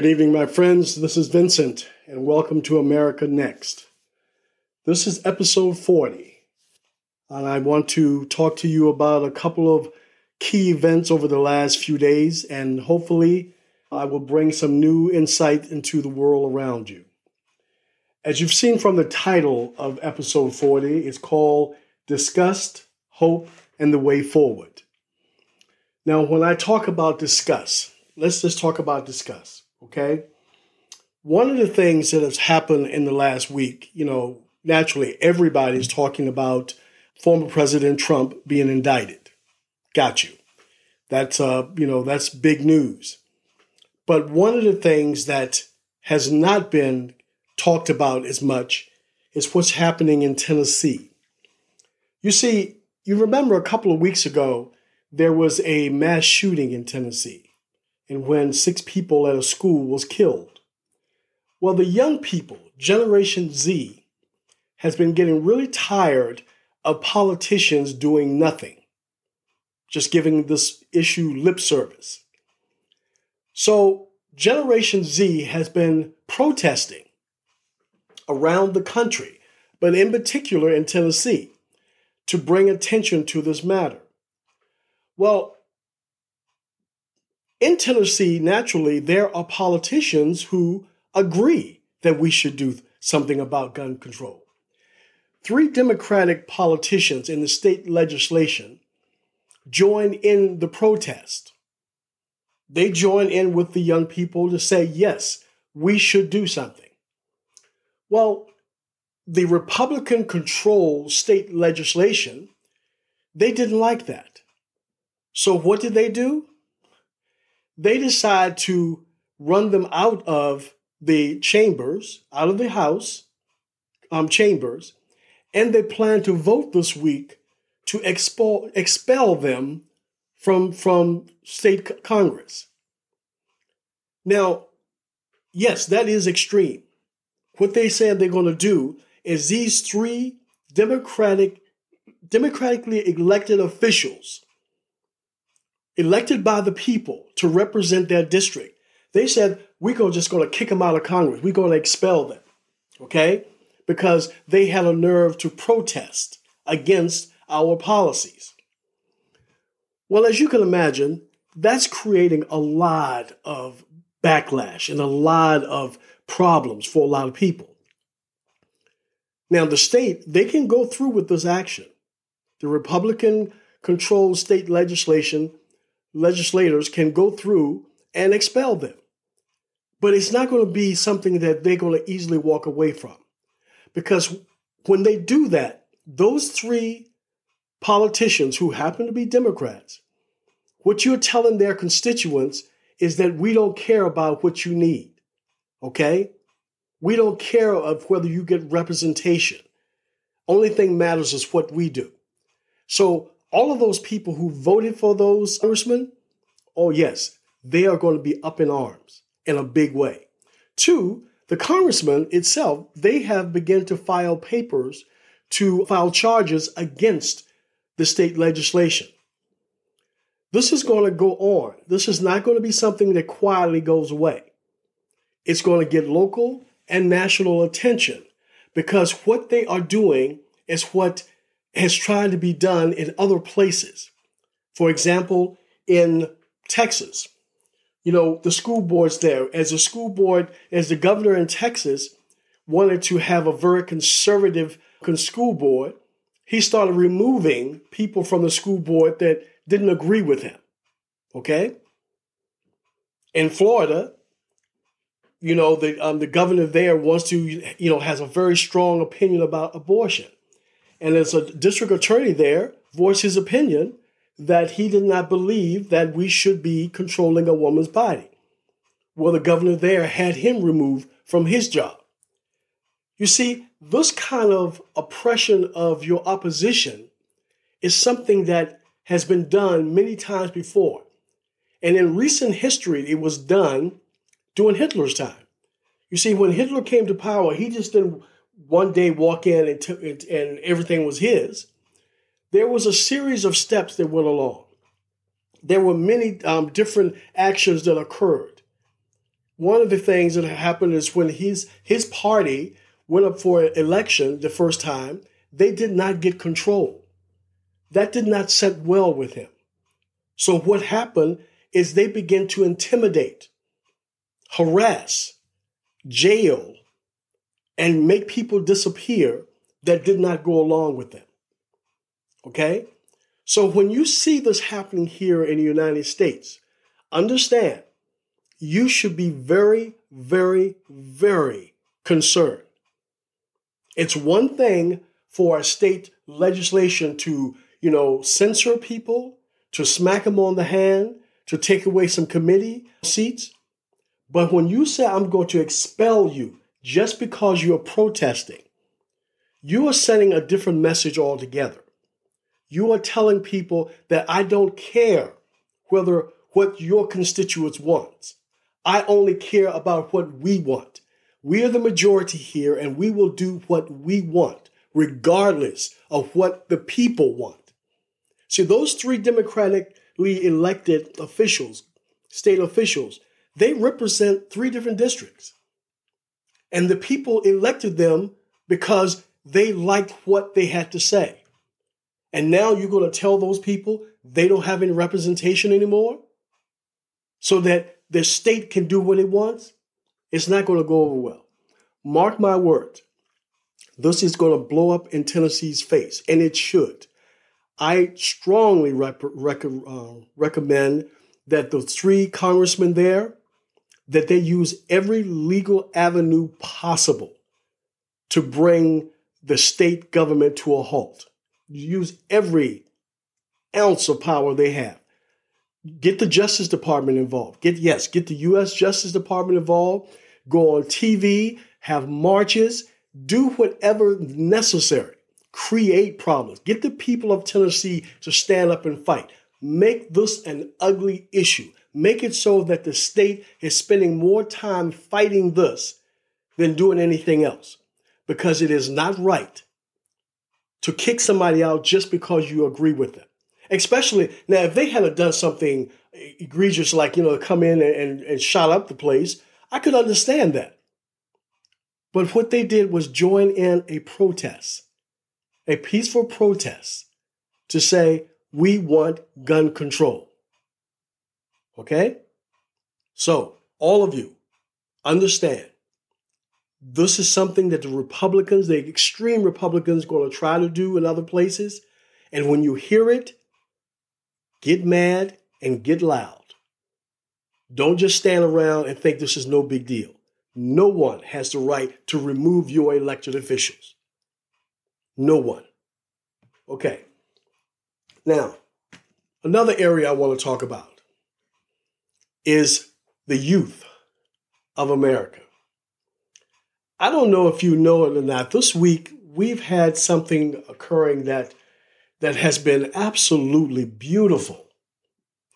Good evening, my friends. This is Vincent, and welcome to America Next. This is episode 40, and I want to talk to you about a couple of key events over the last few days, and hopefully, I will bring some new insight into the world around you. As you've seen from the title of episode 40, it's called Disgust, Hope, and the Way Forward. Now, when I talk about discuss, let's just talk about discuss, okay? One of the things that has happened in the last week, you know, naturally everybody's talking about former President Trump being indicted. Got you. That's uh, you know, that's big news. But one of the things that has not been talked about as much is what's happening in Tennessee. You see, you remember a couple of weeks ago, there was a mass shooting in Tennessee, and when six people at a school was killed. Well, the young people, Generation Z, has been getting really tired of politicians doing nothing, just giving this issue lip service. So, Generation Z has been protesting around the country, but in particular in Tennessee, to bring attention to this matter. Well, in Tennessee, naturally, there are politicians who agree that we should do something about gun control. Three Democratic politicians in the state legislation join in the protest. They join in with the young people to say, yes, we should do something. Well, the Republican controlled state legislation, they didn't like that. So what did they do? They decide to run them out of the chambers, out of the House um, chambers, and they plan to vote this week to expel, expel them from, from state Congress. Now, yes, that is extreme. What they said they're going to do is these three Democratic, democratically elected officials elected by the people to represent their district, they said, we're gonna just going to kick them out of Congress. We're going to expel them. Okay? Because they had a nerve to protest against our policies. Well, as you can imagine, that's creating a lot of backlash and a lot of problems for a lot of people. Now, the state, they can go through with this action. The Republican controlled state legislation legislators can go through and expel them. But it's not going to be something that they're going to easily walk away from. Because when they do that, those three politicians who happen to be Democrats, what you're telling their constituents is that we don't care about what you need. Okay? We don't care of whether you get representation. Only thing matters is what we do. So all of those people who voted for those congressmen, oh, yes, they are going to be up in arms in a big way. Two, the congressman itself, they have begun to file papers to file charges against the state legislation. This is going to go on. This is not going to be something that quietly goes away. It's going to get local and national attention because what they are doing is what has tried to be done in other places. For example, in Texas, you know, the school boards there, as a school board, as the governor in Texas wanted to have a very conservative school board, he started removing people from the school board that didn't agree with him. Okay? In Florida, you know, the um, the governor there wants to, you know, has a very strong opinion about abortion. And as a district attorney there, voiced his opinion that he did not believe that we should be controlling a woman's body. Well, the governor there had him removed from his job. You see, this kind of oppression of your opposition is something that has been done many times before. And in recent history, it was done during Hitler's time. You see, when Hitler came to power, he just didn't one day walk in and, t- and everything was his. There was a series of steps that went along. There were many um, different actions that occurred. one of the things that happened is when his his party went up for election the first time, they did not get control. That did not set well with him. So what happened is they began to intimidate, harass, jail, and make people disappear that did not go along with them. Okay? So when you see this happening here in the United States, understand you should be very, very, very concerned. It's one thing for a state legislation to, you know, censor people, to smack them on the hand, to take away some committee seats. But when you say, I'm going to expel you just because you're protesting, you are sending a different message altogether. You are telling people that I don't care whether what your constituents want. I only care about what we want. We are the majority here and we will do what we want, regardless of what the people want. See, those three democratically elected officials, state officials, they represent three different districts. And the people elected them because they liked what they had to say. And now you're going to tell those people they don't have any representation anymore so that the state can do what it wants? It's not going to go over well. Mark my words. This is going to blow up in Tennessee's face, and it should. I strongly rep- rec- uh, recommend that the three congressmen there that they use every legal avenue possible to bring the state government to a halt. Use every ounce of power they have. Get the Justice Department involved. Get yes, get the US Justice Department involved. Go on TV, have marches, do whatever necessary. Create problems. Get the people of Tennessee to stand up and fight. Make this an ugly issue. Make it so that the state is spending more time fighting this than doing anything else because it is not right to kick somebody out just because you agree with them. Especially now, if they had done something egregious like, you know, come in and, and, shot up the place, I could understand that. But what they did was join in a protest, a peaceful protest to say, we want gun control. Okay? So, all of you, understand this is something that the Republicans, the extreme Republicans, going to try to do in other places. And when you hear it, get mad and get loud. Don't just stand around and think this is no big deal. No one has the right to remove your elected officials. No one. Okay. Now, another area I want to talk about is the youth of America. I don't know if you know it or not. This week, we've had something occurring that that has been absolutely beautiful,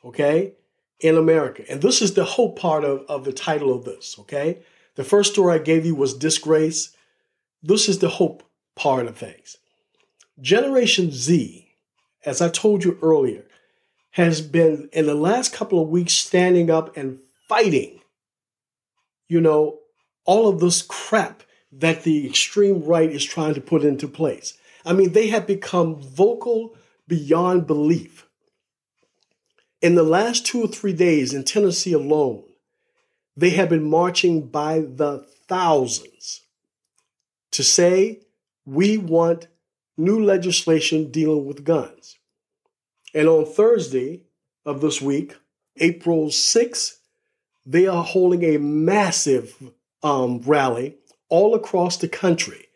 okay, in America. And this is the hope part of, of the title of this, okay? The first story I gave you was disgrace. This is the hope part of things. Generation Z, as I told you earlier, has been in the last couple of weeks standing up and fighting, you know, all of this crap that the extreme right is trying to put into place. I mean, they have become vocal beyond belief. In the last two or three days in Tennessee alone, they have been marching by the thousands to say, we want new legislation dealing with guns. And on Thursday of this week, April 6th, they are holding a massive um, rally all across the country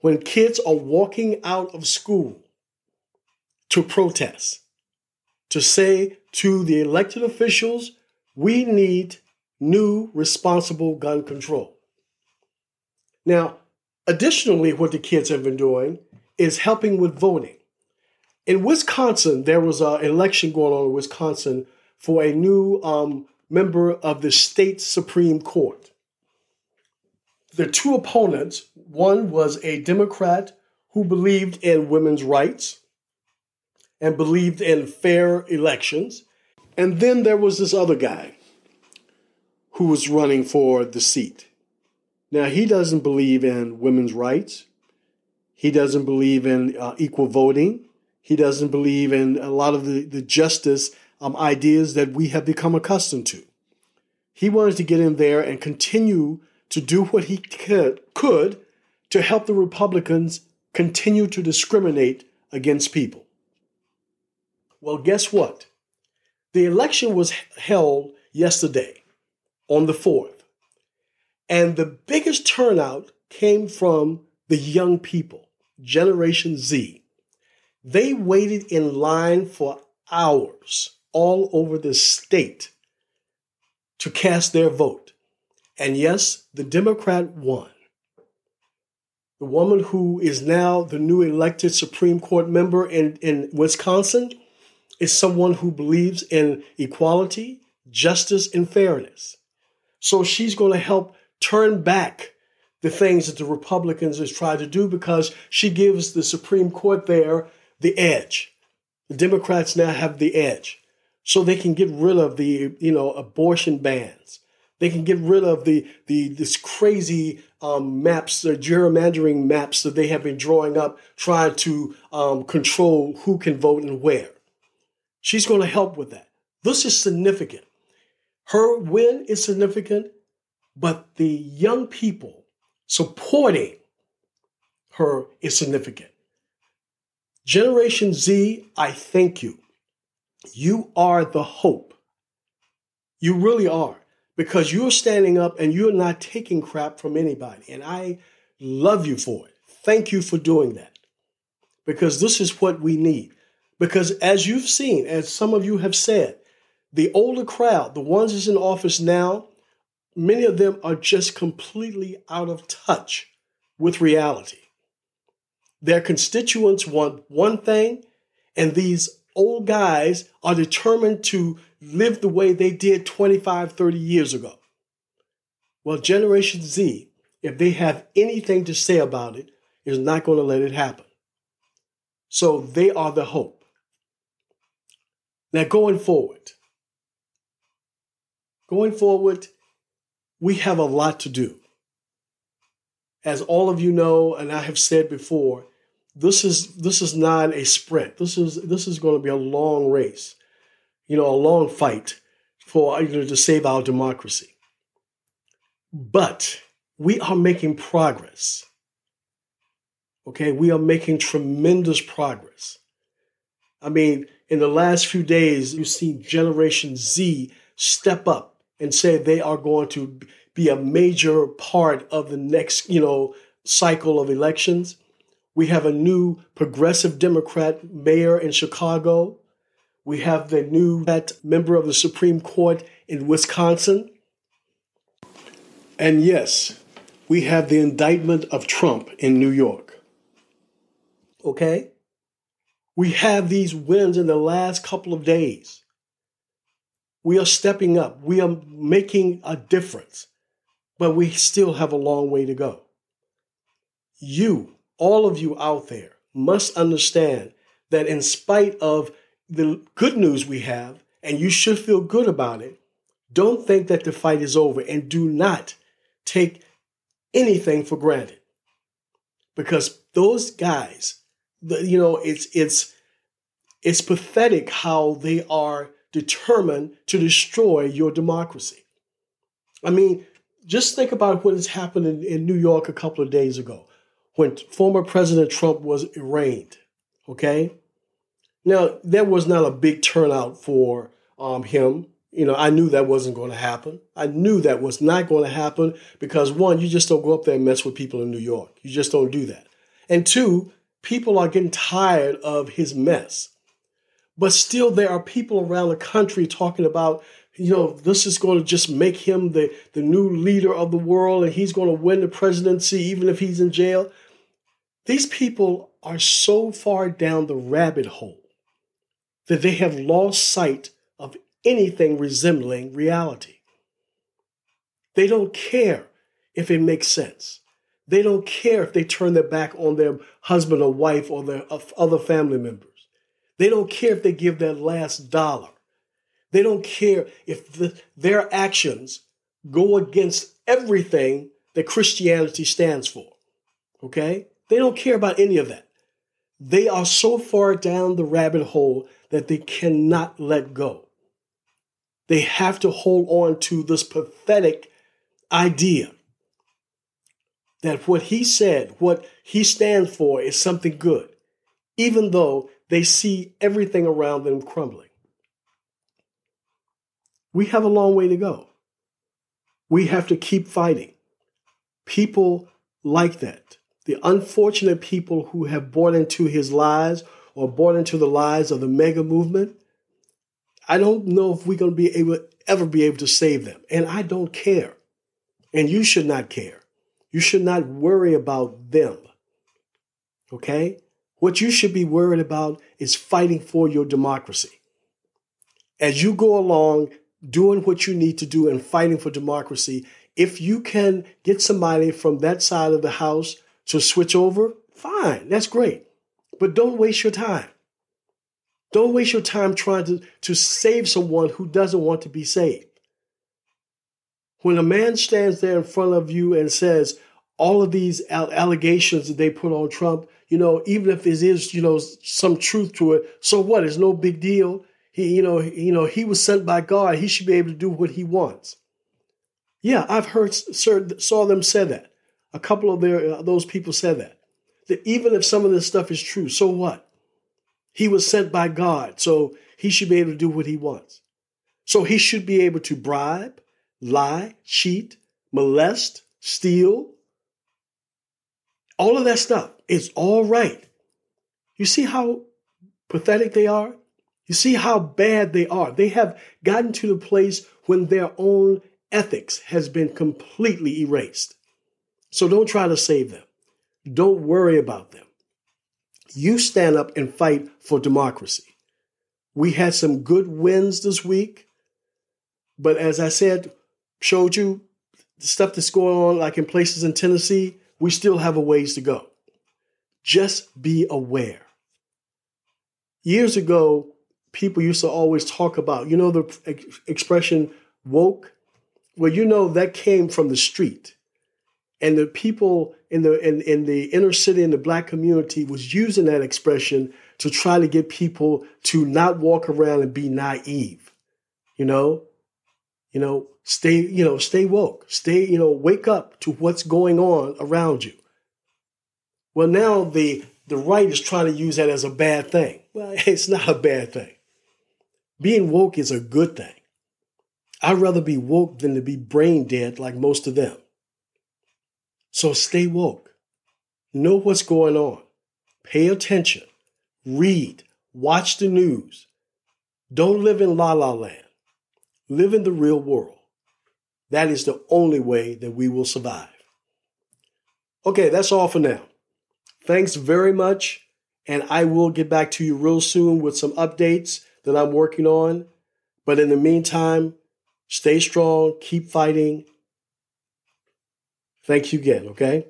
when kids are walking out of school to protest, to say to the elected officials, we need new responsible gun control. Now, additionally, what the kids have been doing is helping with voting. In Wisconsin, there was an election going on in Wisconsin for a new um, member of the state Supreme Court the two opponents one was a Democrat who believed in women's rights and believed in fair elections. And then there was this other guy who was running for the seat. Now, he doesn't believe in women's rights. He doesn't believe in uh, equal voting. He doesn't believe in a lot of the, the justice um, ideas that we have become accustomed to. He wanted to get in there and continue to do what he could, could to help the Republicans continue to discriminate against people. Well, guess what? The election was held yesterday on the 4th. And the biggest turnout came from the young people, Generation Z. They waited in line for hours all over the state to cast their vote. And yes, the Democrat won. The woman who is now the new elected Supreme Court member in, in Wisconsin is someone who believes in equality, justice, and fairness. So she's going to help turn back the things that the Republicans has tried to do because she gives the Supreme Court there the edge. The Democrats now have the edge. So they can get rid of the, you know, abortion bans. They can get rid of the, the this crazy um, maps, the gerrymandering maps that they have been drawing up, trying to um, control who can vote and where. She's going to help with that. This is significant. Her win is significant, but the young people supporting her is significant. Generation Z, I thank you. You are the hope. You really are because you're standing up and you're not taking crap from anybody. And I love you for it. Thank you for doing that because this is what we need. Because as you've seen, as some of you have said, the older crowd, the ones that's in office now, many of them are just completely out of touch with reality. Their constituents want one thing, and these old guys are determined to live the way they did 25, 30 years ago. Well, Generation Z, if they have anything to say about it, is not going to let it happen. So they are the hope. Now, going forward, going forward, we have a lot to do. As all of you know, and I have said before, this is this is not a sprint. This is this is going to be a long race, you know, a long fight for you know, to save our democracy. But we are making progress. Okay, we are making tremendous progress. I mean, in the last few days, you've seen Generation Z step up and say they are going to be a major part of the next, you know, cycle of elections. We have a new progressive Democrat mayor in Chicago. We have the new member of the Supreme Court in Wisconsin. And yes, we have the indictment of Trump in New York. Okay? We have these wins in the last couple of days. We are stepping up. We are making a difference, but we still have a long way to go. You, all of you out there, must understand that in spite of the good news we have, and you should feel good about it, don't think that the fight is over and do not take anything for granted. Because those guys, you know, it's it's it's pathetic how they are determined to destroy your democracy. I mean, just think about what has happened in, in New York a couple of days ago when former President Trump was arraigned. Okay? Now, there was not a big turnout for um, him. You know, I knew that wasn't going to happen. I knew that was not going to happen because one, you just don't go up there and mess with people in New York. You just don't do that. And two, people are getting tired of his mess. But still, there are people around the country talking about, you know, this is going to just make him the, the new leader of the world and he's going to win the presidency even if he's in jail. These people are so far down the rabbit hole that they have lost sight of anything resembling reality. They don't care if it makes sense. They don't care if they turn their back on their husband or wife or their other family members. They don't care if they give their last dollar. They don't care if the, their actions go against everything that Christianity stands for. Okay? They don't care about any of that. They are so far down the rabbit hole that they cannot let go. They have to hold on to this pathetic idea that what he said, what he stands for, is something good, even though they see everything around them crumbling. We have a long way to go. We have to keep fighting. People like that. The unfortunate people who have bought into his lies or bought into the lies of the MAGA movement, I don't know if we're going to be able ever be able to save them. And I don't care. And you should not care. You should not worry about them. Okay? What you should be worried about is fighting for your democracy. As you go along, doing what you need to do and fighting for democracy, if you can get somebody from that side of the house to switch over, fine, that's great. But don't waste your time. Don't waste your time trying to, to save someone who doesn't want to be saved. When a man stands there in front of you and says, all of these allegations that they put on Trump, you know, even if there is, you know, some truth to it, so what? It's no big deal. He, you know, you know, he was sent by God. He should be able to do what he wants. Yeah, I've heard, saw them say that. A couple of their uh, those people said that. That even if some of this stuff is true, so what? He was sent by God, so he should be able to do what he wants. So he should be able to bribe, lie, cheat, molest, steal. All of that stuff is all right. You see how pathetic they are? You see how bad they are. They have gotten to the place when their own ethics has been completely erased. So don't try to save them. Don't worry about them. You stand up and fight for democracy. We had some good wins this week, but as I said, showed you the stuff that's going on, like in places in Tennessee, we still have a ways to go. Just be aware. Years ago, people used to always talk about, you know, the ex- expression woke? Well, you know, that came from the street. And the people in the in, in the inner city in the black community was using that expression to try to get people to not walk around and be naive. You know? You know, stay, you know, stay woke. Stay, you know, wake up to what's going on around you. Well, now the the right is trying to use that as a bad thing. Well, it's not a bad thing. Being woke is a good thing. I'd rather be woke than to be brain dead like most of them. So stay woke. Know what's going on. Pay attention. Read. Watch the news. Don't live in la la land. Live in the real world. That is the only way that we will survive. Okay, that's all for now. Thanks very much. And I will get back to you real soon with some updates that I'm working on. But in the meantime, stay strong, keep fighting. Thank you again, okay?